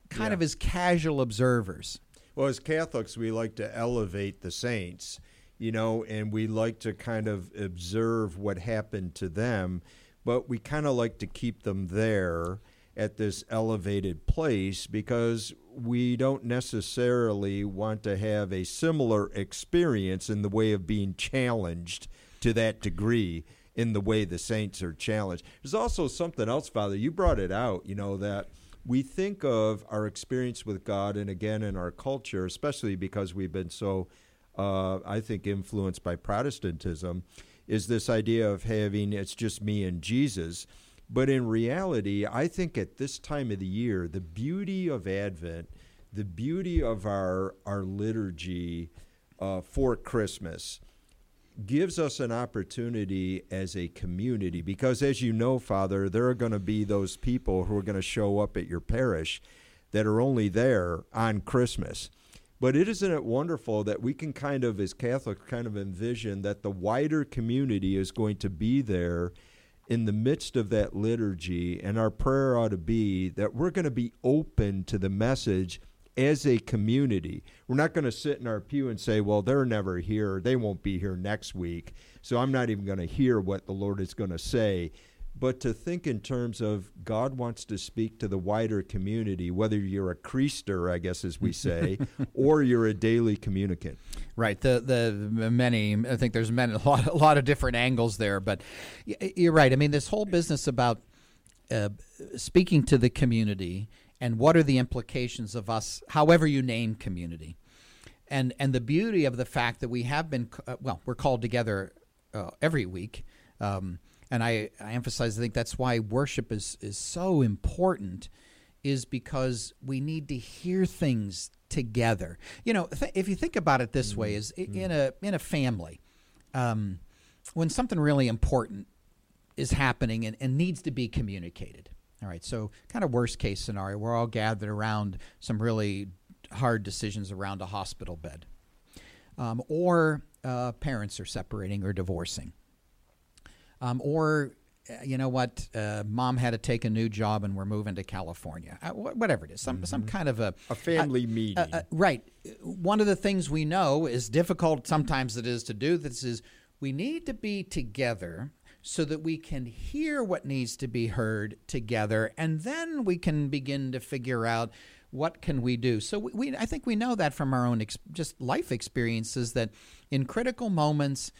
kind Yeah. of as casual observers. Well, as Catholics, we like to elevate the saints. you know, and we like to kind of observe what happened to them, but we kind of like to keep them there at this elevated place because we don't necessarily want to have a similar experience in the way of being challenged to that degree in the way the saints are challenged. There's also something else, Father. You brought it out, you know, that we think of our experience with God, and again in our culture, especially because we've been so, uh, I think, influenced by Protestantism, is this idea of having it's just me and Jesus. But in reality, I think at this time of the year, the beauty of Advent, the beauty of our our liturgy uh, for Christmas, gives us an opportunity as a community because as you know father there are going to be those people who are going to show up at your parish that are only there on christmas. But it isn't it wonderful that we can kind of as catholics kind of envision that the wider community is going to be there in the midst of that liturgy and our prayer ought to be that we're going to be open to the message as a community. We're not going to sit in our pew and say, well, they're never here. They won't be here next week. So I'm not even going to hear what the Lord is going to say. But to think in terms of God wants to speak to the wider community, whether you're a creaster, I guess as we say, or you're a daily communicant. Right. The the many. I think there's many, a lot a lot of different angles there. But you're right. I mean, this whole business about uh, speaking to the community and what are the implications of us, however you name community, and and the beauty of the fact that we have been uh, well, we're called together uh, every week, um, and I, I emphasize I think that's why worship is is so important, is because we need to hear things together. You know, th- if you think about it this mm-hmm. way, is mm-hmm. in a in a family, um, when something really important is happening and, and needs to be communicated all right, so kind of worst case scenario, we're all gathered around some really hard decisions around a hospital bed, um, or uh, parents are separating or divorcing, um, or uh, you know what, uh, mom had to take a new job and we're moving to California, uh, whatever it is, some mm-hmm. some kind of a a family meeting, right? One of the things we know is difficult sometimes it is to do. This is we need to be together so that we can hear what needs to be heard together and then we can begin to figure out what can we do. So we, we i think we know that from our own ex- just life experiences that in critical moments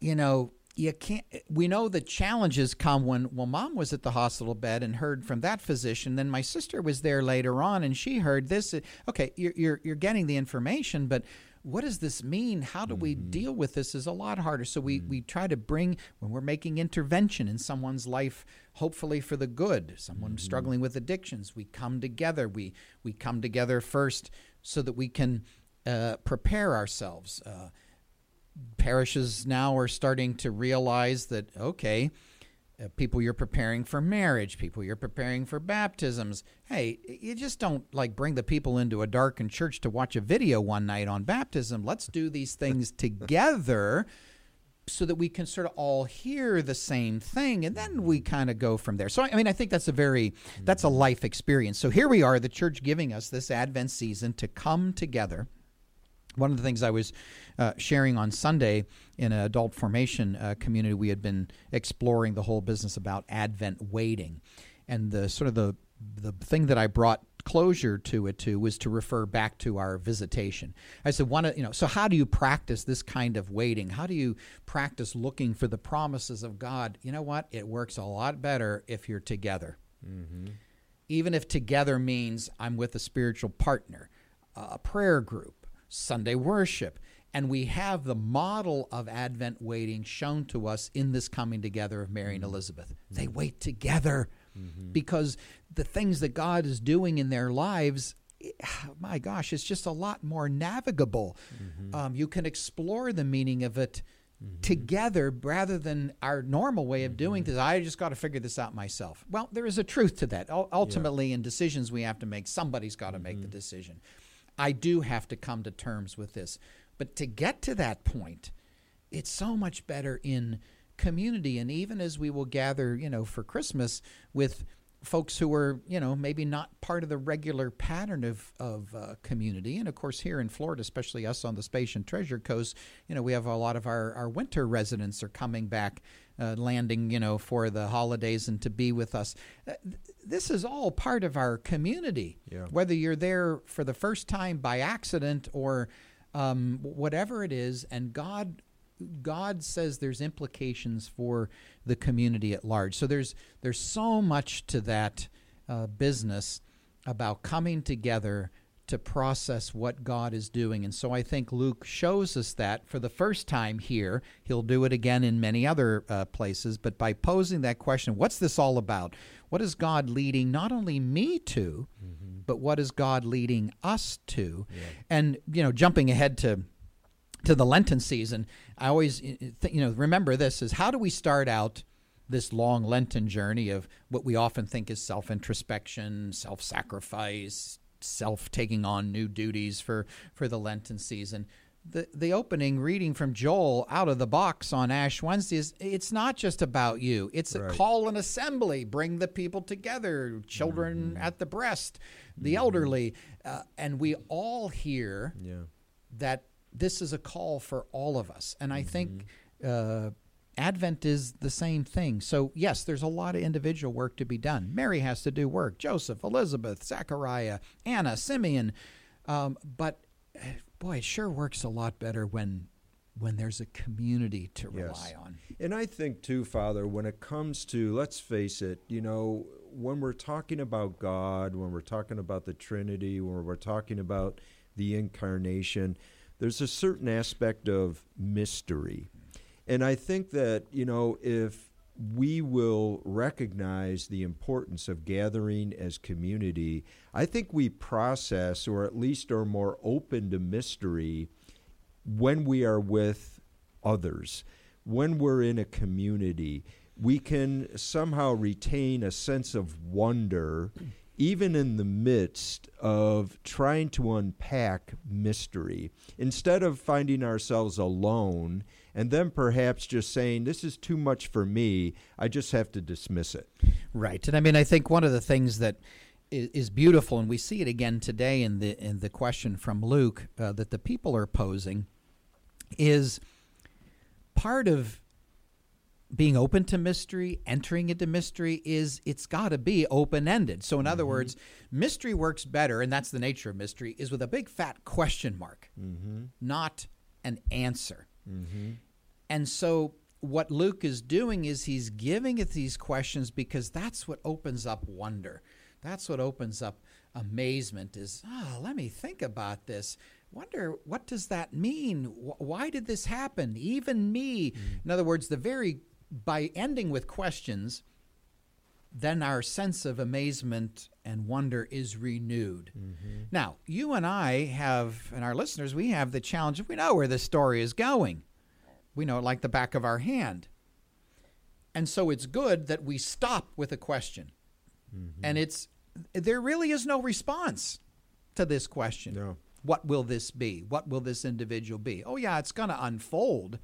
you know you can't we know the challenges come when well mom was at the hospital bed and heard from that physician then my sister was there later on and she heard this. Okay you're you're, you're getting the information but what does this mean? How do mm-hmm. we deal with this is a lot harder. So we, mm-hmm. we try to bring, when we're making intervention in someone's life, hopefully for the good, someone mm-hmm. struggling with addictions, we come together. We, we come together first so that we can uh, prepare ourselves. Uh, parishes now are starting to realize that, okay, uh, people you're preparing for marriage, people you're preparing for baptisms. Hey, you just don't like bring the people into a darkened church to watch a video one night on baptism. Let's do these things together so that we can sort of all hear the same thing and then we kind of go from there. So I mean I think that's a very that's a life experience. So here we are the church giving us this advent season to come together one of the things I was uh, sharing on Sunday in an adult formation uh, community, we had been exploring the whole business about Advent waiting, and the sort of the the thing that I brought closure to it to was to refer back to our visitation. I said, one, you know, so how do you practice this kind of waiting? How do you practice looking for the promises of God? You know what? It works a lot better if you're together. Mm-hmm. Even if together means I'm with a spiritual partner, a prayer group Sunday worship. And we have the model of Advent waiting shown to us in this coming together of Mary and mm-hmm. Elizabeth. They mm-hmm. wait together mm-hmm. because the things that God is doing in their lives, my gosh, it's just a lot more navigable. Mm-hmm. Um, you can explore the meaning of it mm-hmm. together rather than our normal way of doing things. I just got to figure this out myself. Well, there is a truth to that. U- ultimately, yeah. in decisions we have to make, somebody's got to make the decision. I do have to come to terms with this. But to get to that point, it's so much better in community. And even as we will gather, you know, for Christmas with folks who are, you know, maybe not part of the regular pattern of, of uh, community. And of course, here in Florida, especially us on the Space and Treasure Coast, you know, we have a lot of our, our winter residents are coming back, uh, landing, you know, for the holidays and to be with us. Uh, this is all part of our community. Yeah. Whether you're there for the first time by accident or um, whatever it is, and God God says there's implications for the community at large. So there's there's so much to that uh, business about coming together to process what God is doing. And so I think Luke shows us that for the first time here. He'll do it again in many other uh, places, but by posing that question, what's this all about? What is God leading not only me to, mm-hmm. but what is God leading us to? Yeah. And you know, jumping ahead to to the Lenten season, I always, you know, remember this is how do we start out this long Lenten journey of what we often think is self introspection, self sacrifice, self taking on new duties for, for the Lenten season. The, the opening reading from Joel out of the box on Ash Wednesday is it's not just about you. It's right. a call an assembly, bring the people together, children mm-hmm. at the breast, the mm-hmm. elderly. Uh, and we all hear yeah. that this is a call for all of us. And I mm-hmm. think uh, Advent is the same thing. So, yes, there's a lot of individual work to be done. Mary has to do work, Joseph, Elizabeth, Zechariah, Anna, Simeon. Um, but boy, it sure works a lot better when when there's a community to rely yes. on. And I think too, Father, when it comes to let's face it, you know, when we're talking about God, when we're talking about the Trinity, when we're talking about the incarnation, there's a certain aspect of mystery. And I think that, you know, if we will recognize the importance of gathering as community, I think we process or at least are more open to mystery when we are with others, when we're in a community. We can somehow retain a sense of wonder even in the midst of trying to unpack mystery, instead of finding ourselves alone and then perhaps just saying, This is too much for me, I just have to dismiss it. Right. And I mean, I think one of the things that is, beautiful, and we see it again today in the in the question from Luke uh, that the people are posing, is part of being open to mystery, entering into mystery is it's got to be open ended. So, in mm-hmm. other words, mystery works better, and that's the nature of mystery, is with a big fat question mark, mm-hmm. not an answer. Mm-hmm. And so, what Luke is doing is he's giving it these questions because that's what opens up wonder. That's what opens up amazement is, oh, let me think about this wonder what does that mean why did this happen even me mm. in other words the very by ending with questions, then our sense of amazement and wonder is renewed. Mm-hmm. Now, you and I have, and our listeners, we have the challenge we know where this story is going. We know it like the back of our hand. And so it's good that we stop with a question. Mm-hmm. And it's, there really is no response to this question. No. What will this be? What will this individual be? Oh, yeah, it's going to unfold,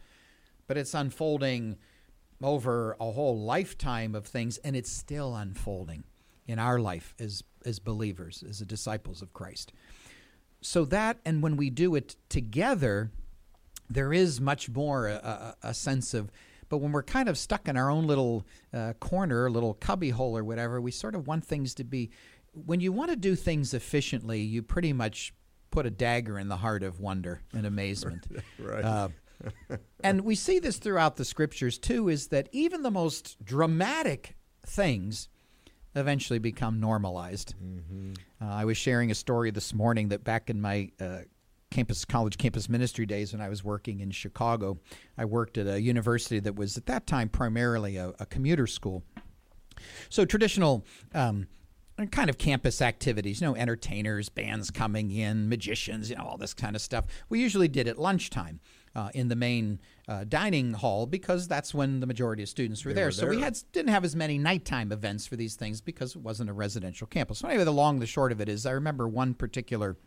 but it's unfolding over a whole lifetime of things, and it's still unfolding in our life as as believers, as the disciples of Christ. So that, and when we do it together, there is much more a, a, a sense of. But when we're kind of stuck in our own little uh, corner, little cubbyhole or whatever, we sort of want things to be. When you want to do things efficiently, you pretty much put a dagger in the heart of wonder and amazement. right. Uh, and we see this throughout the scriptures too is that even the most dramatic things eventually become normalized. Mm-hmm. Uh, I was sharing a story this morning that back in my uh, campus college campus ministry days when I was working in Chicago, I worked at a university that was at that time primarily a, a commuter school. So traditional um, kind of campus activities, you know, entertainers, bands coming in, magicians, you know, all this kind of stuff. We usually did at lunchtime uh, in the main uh, dining hall because that's when the majority of students were, there. were there. So we had didn't have as many nighttime events for these things because it wasn't a residential campus. So anyway, the long the short of it is, I remember one particular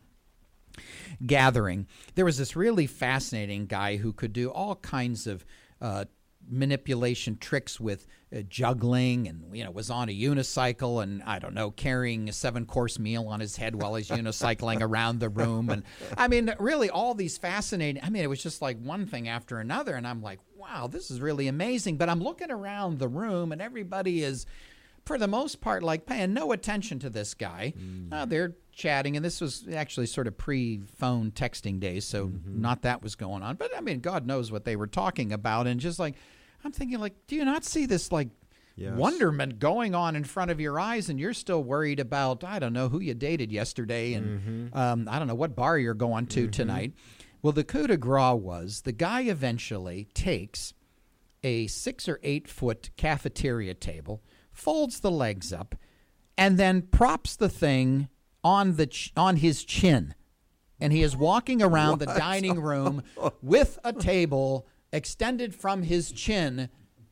gathering. There was this really fascinating guy who could do all kinds of uh, manipulation tricks with juggling and you know was on a unicycle and I don't know carrying a seven course meal on his head while he's unicycling around the room and I mean really all these fascinating I mean it was just like one thing after another and I'm like wow this is really amazing but I'm looking around the room and everybody is for the most part, like paying no attention to this guy. Mm. Uh, they're chatting, and this was actually sort of pre-phone texting days, so mm-hmm. not that was going on. But I mean, God knows what they were talking about, and just like I'm thinking, like, do you not see this like yes. wonderment going on in front of your eyes, and you're still worried about I don't know who you dated yesterday, and mm-hmm. um, I don't know what bar you're going to mm-hmm. tonight. Well, the coup de grace was the guy eventually takes a six or eight foot cafeteria table folds the legs up, and then props the thing on the ch- on his chin, and he is walking around what? the dining room with a table extended from his chin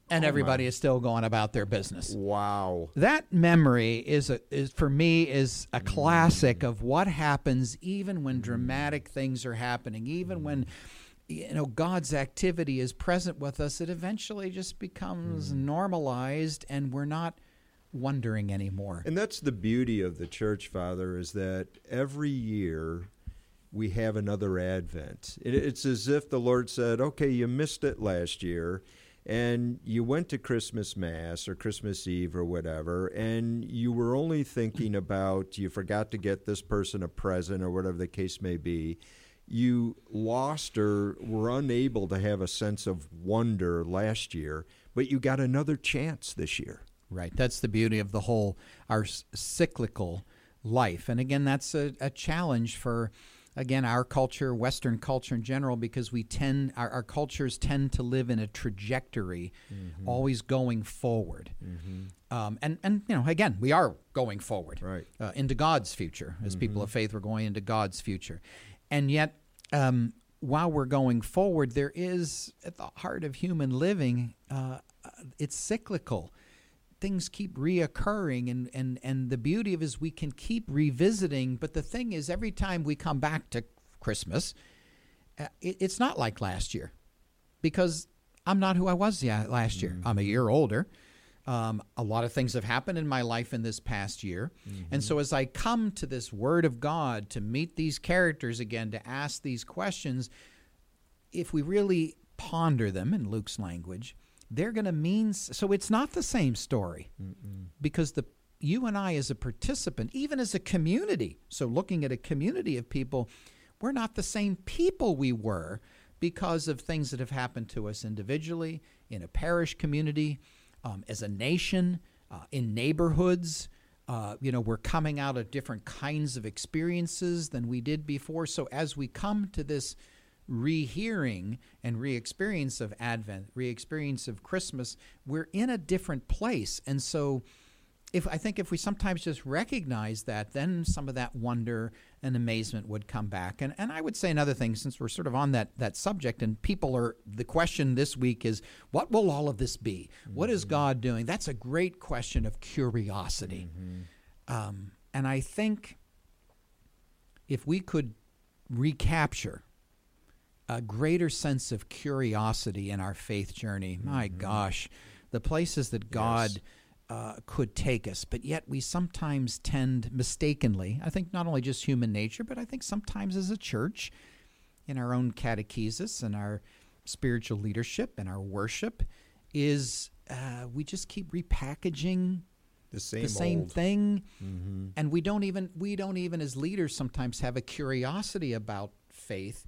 and oh everybody my. is still going about their business. Wow. That memory is a, is for me is a classic mm. of what happens even when dramatic things are happening, even when you know God's activity is present with us, it eventually just becomes mm. normalized, and we're not wondering anymore. And that's the beauty of the church, Father, is that every year we have another Advent. it's as if the Lord said, "Okay, you missed it last year." and you went to Christmas Mass or Christmas Eve or whatever, and you were only thinking about you forgot to get this person a present or whatever the case may be, you lost or were unable to have a sense of wonder last year, but you got another chance this year. Right. That's the beauty of the whole our cyclical life. And again, that's a, a challenge for again our culture, Western culture in general, because we tend our, our cultures tend to live in a trajectory, mm-hmm. always going forward. Mm-hmm. Um, and and you know, again, we are going forward, right, uh, into God's future. As mm-hmm. people of faith, we're going into God's future and yet, um, while we're going forward, there is at the heart of human living, uh, it's cyclical. Things keep reoccurring, and, and, and the beauty of it is we can keep revisiting. But the thing is, every time we come back to Christmas, uh, it, it's not like last year because I'm not who I was last year. Mm-hmm. I'm a year older. Um, a lot of things have happened in my life in this past year. Mm-hmm. And so, as I come to this Word of God to meet these characters again, to ask these questions, if we really ponder them in Luke's language, they're going to mean so it's not the same story Mm-mm. because the you and I as a participant even as a community so looking at a community of people we're not the same people we were because of things that have happened to us individually in a parish community um, as a nation, uh, in neighborhoods. Uh, you know, we're coming out of different kinds of experiences than we did before. So as we come to this rehearing and re-experience of Advent, re-experience of Christmas, we're in a different place. And so if I think if we sometimes just recognize that, then some of that wonder and amazement would come back. And and I would say another thing, since we're sort of on that that subject, and people are the question this week is, what will all of this be? Mm-hmm. What is mm-hmm. God doing? That's a great question of curiosity. Mm-hmm. Um, and I think if we could recapture a greater sense of curiosity in our faith journey, my mm-hmm. gosh, the places that God yes uh, could take us. But yet we sometimes tend mistakenly, I think not only just human nature, but I think sometimes as a church, in our own catechesis and our spiritual leadership and our worship, is uh, we just keep repackaging the same, the same thing, mm-hmm. and we don't even we don't even as leaders sometimes have a curiosity about faith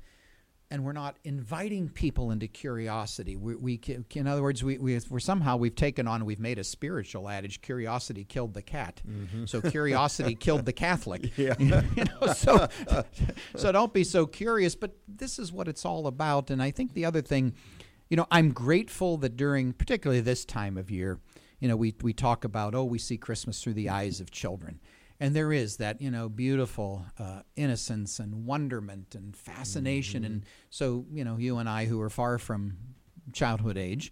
and we're not inviting people into curiosity. We, we in other words, we, we, are somehow we've taken on, we've made a spiritual adage: curiosity killed the cat. Mm-hmm. So curiosity killed the Catholic. Yeah. you know, so so don't be so curious. But this is what it's all about. And I think the other thing, you know, I'm grateful that during particularly this time of year, you know, we we talk about oh, we see Christmas through the eyes of children and there is that you know beautiful uh, innocence and wonderment and fascination mm-hmm. and so you know you and I who are far from childhood age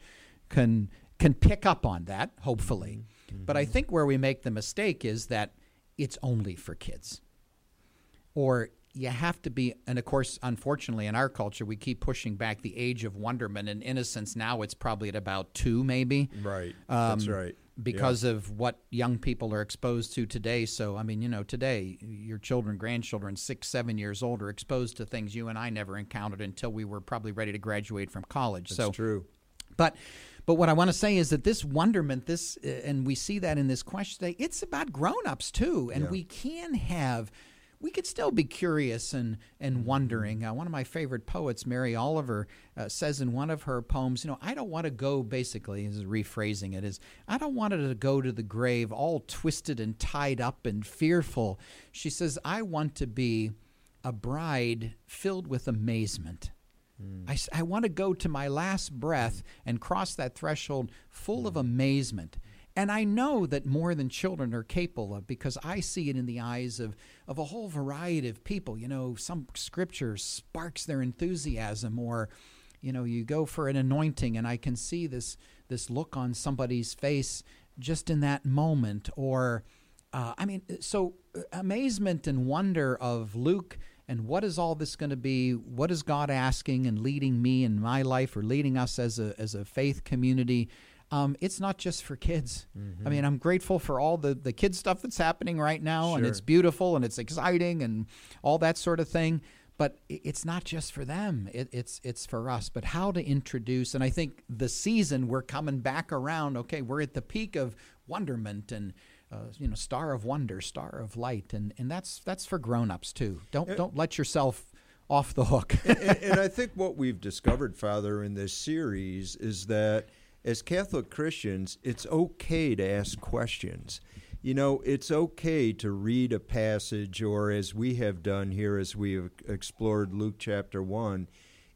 can can pick up on that hopefully mm-hmm. but I think where we make the mistake is that it's only for kids or you have to be, and of course, unfortunately, in our culture, we keep pushing back the age of wonderment and innocence. Now it's probably at about two, maybe. Right. Um, That's right. Because yeah. of what young people are exposed to today. So, I mean, you know, today, your children, grandchildren, six, seven years old, are exposed to things you and I never encountered until we were probably ready to graduate from college. That's so true. But but what I want to say is that this wonderment, this, uh, and we see that in this question today, it's about grown-ups too, and yeah. we can have we could still be curious and, and wondering. Uh, one of my favorite poets, Mary Oliver, uh, says in one of her poems, you know, I don't want to go, basically, is rephrasing it, is I don't want to go to the grave all twisted and tied up and fearful. She says, I want to be a bride filled with amazement. Mm. I, I want to go to my last breath and cross that threshold full mm. of amazement. And I know that more than children are capable of because I see it in the eyes of, of a whole variety of people. You know, some scripture sparks their enthusiasm, or, you know, you go for an anointing and I can see this, this look on somebody's face just in that moment. Or, uh, I mean, so uh, amazement and wonder of Luke and what is all this going to be? What is God asking and leading me in my life or leading us as a, as a faith community? Um, it's not just for kids. Mm-hmm. I mean, I'm grateful for all the, the kid stuff that's happening right now, sure. and it's beautiful and it's exciting and all that sort of thing. But it's not just for them; it, it's it's for us. But how to introduce? And I think the season we're coming back around. Okay, we're at the peak of wonderment and uh, you know, star of wonder, star of light, and and that's that's for grown-ups too. Don't don't let yourself off the hook. and, and, and I think what we've discovered, Father, in this series is that as Catholic Christians, it's okay to ask questions. You know, it's okay to read a passage, or as we have done here, as we have explored Luke chapter 1,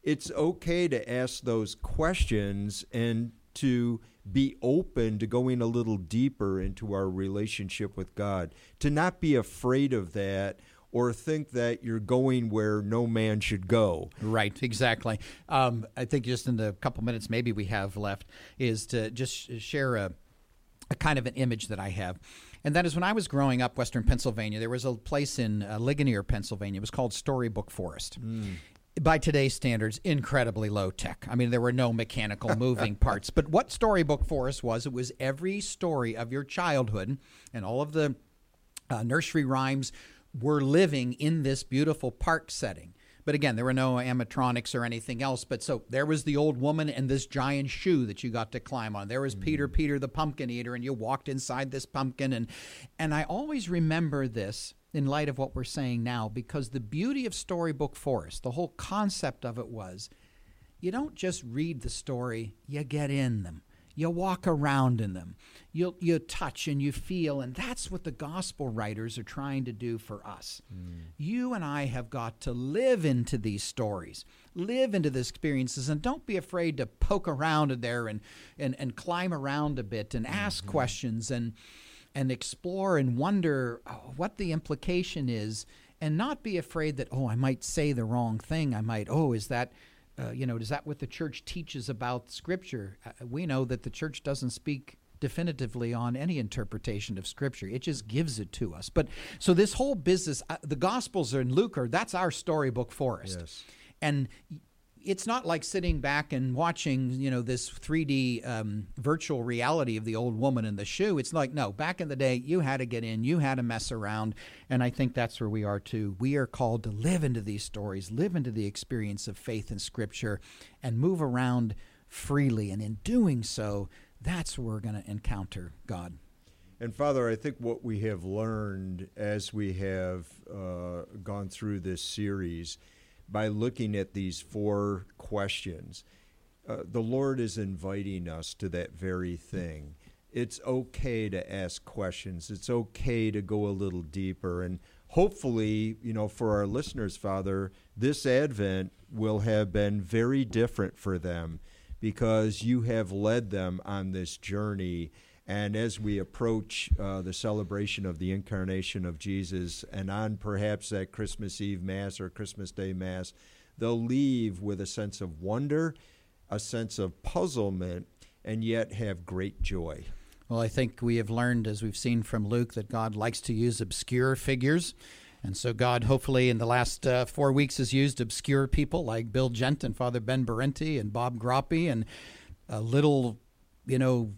it's okay to ask those questions and to be open to going a little deeper into our relationship with God, to not be afraid of that or think that you're going where no man should go. Right, exactly. Um, I think just in the couple minutes maybe we have left is to just share a, a kind of an image that I have. And that is when I was growing up, Western Pennsylvania, there was a place in uh, Ligonier, Pennsylvania. It was called Storybook Forest. Mm by today's standards, incredibly low tech. I mean, there were no mechanical moving parts. But what Storybook Forest was, it was every story of your childhood and all of the uh, nursery rhymes were living in this beautiful park setting. But again, there were no animatronics or anything else. But so there was the old woman and this giant shoe that you got to climb on. There was mm-hmm. Peter, Peter the pumpkin eater, and you walked inside this pumpkin. And and I always remember this in light of what we're saying now because the beauty of Storybook Forest, the whole concept of it was you don't just read the story, you get in them. You walk around in them. You you touch and you feel and that's what the gospel writers are trying to do for us. Mm. You and I have got to live into these stories. Live into these experiences and don't be afraid to poke around in there and and, and climb around a bit and ask mm-hmm. questions and and explore and wonder uh, what the implication is and not be afraid that oh i might say the wrong thing i might oh is that uh, you know is that what the church teaches about scripture? Uh, we know that the church doesn't speak definitively on any interpretation of scripture. It just gives it to us. But so this whole business uh, the gospels are in luke are that's our storybook forest. Yes. and it's not like sitting back and watching, you know, this 3D um, virtual reality of the old woman in the shoe. It's like, no, back in the day, you had to get in, you had to mess around. And I think that's where we are too. We are called to live into these stories, live into the experience of faith in Scripture, and move around freely. And in doing so, that's where we're going to encounter God. And Father, I think what we have learned as we have uh, gone through this series by looking at these four questions. Uh, the Lord is inviting us to that very thing. It's okay to ask questions. It's okay to go a little deeper. And hopefully, you know, for our listeners, Father, this Advent will have been very different for them because you have led them on this journey and as we approach uh, the celebration of the incarnation of Jesus, and on perhaps that Christmas Eve Mass or Christmas Day Mass, they'll leave with a sense of wonder, a sense of puzzlement, and yet have great joy. Well, I think we have learned, as we've seen from Luke, that God likes to use obscure figures And so God, hopefully, in the last uh, four weeks, has used obscure people like Bill Gent and Father Ben Berinti and Bob Groppe and a little, you know,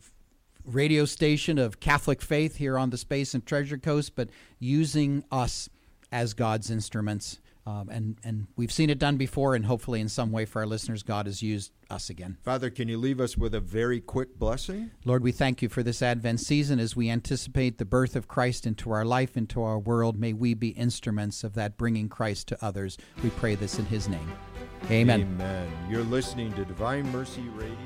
radio station of Catholic faith here on the Space and Treasure Coast, but using us as God's instruments. Um, and and we've seen it done before, and hopefully, in some way, for our listeners, God has used us again. Father, can you leave us with a very quick blessing? Lord, we thank you for this Advent season as we anticipate the birth of Christ into our life, into our world. May we be instruments of that bringing Christ to others. We pray this in His name. Amen. Amen. You're listening to Divine Mercy Radio.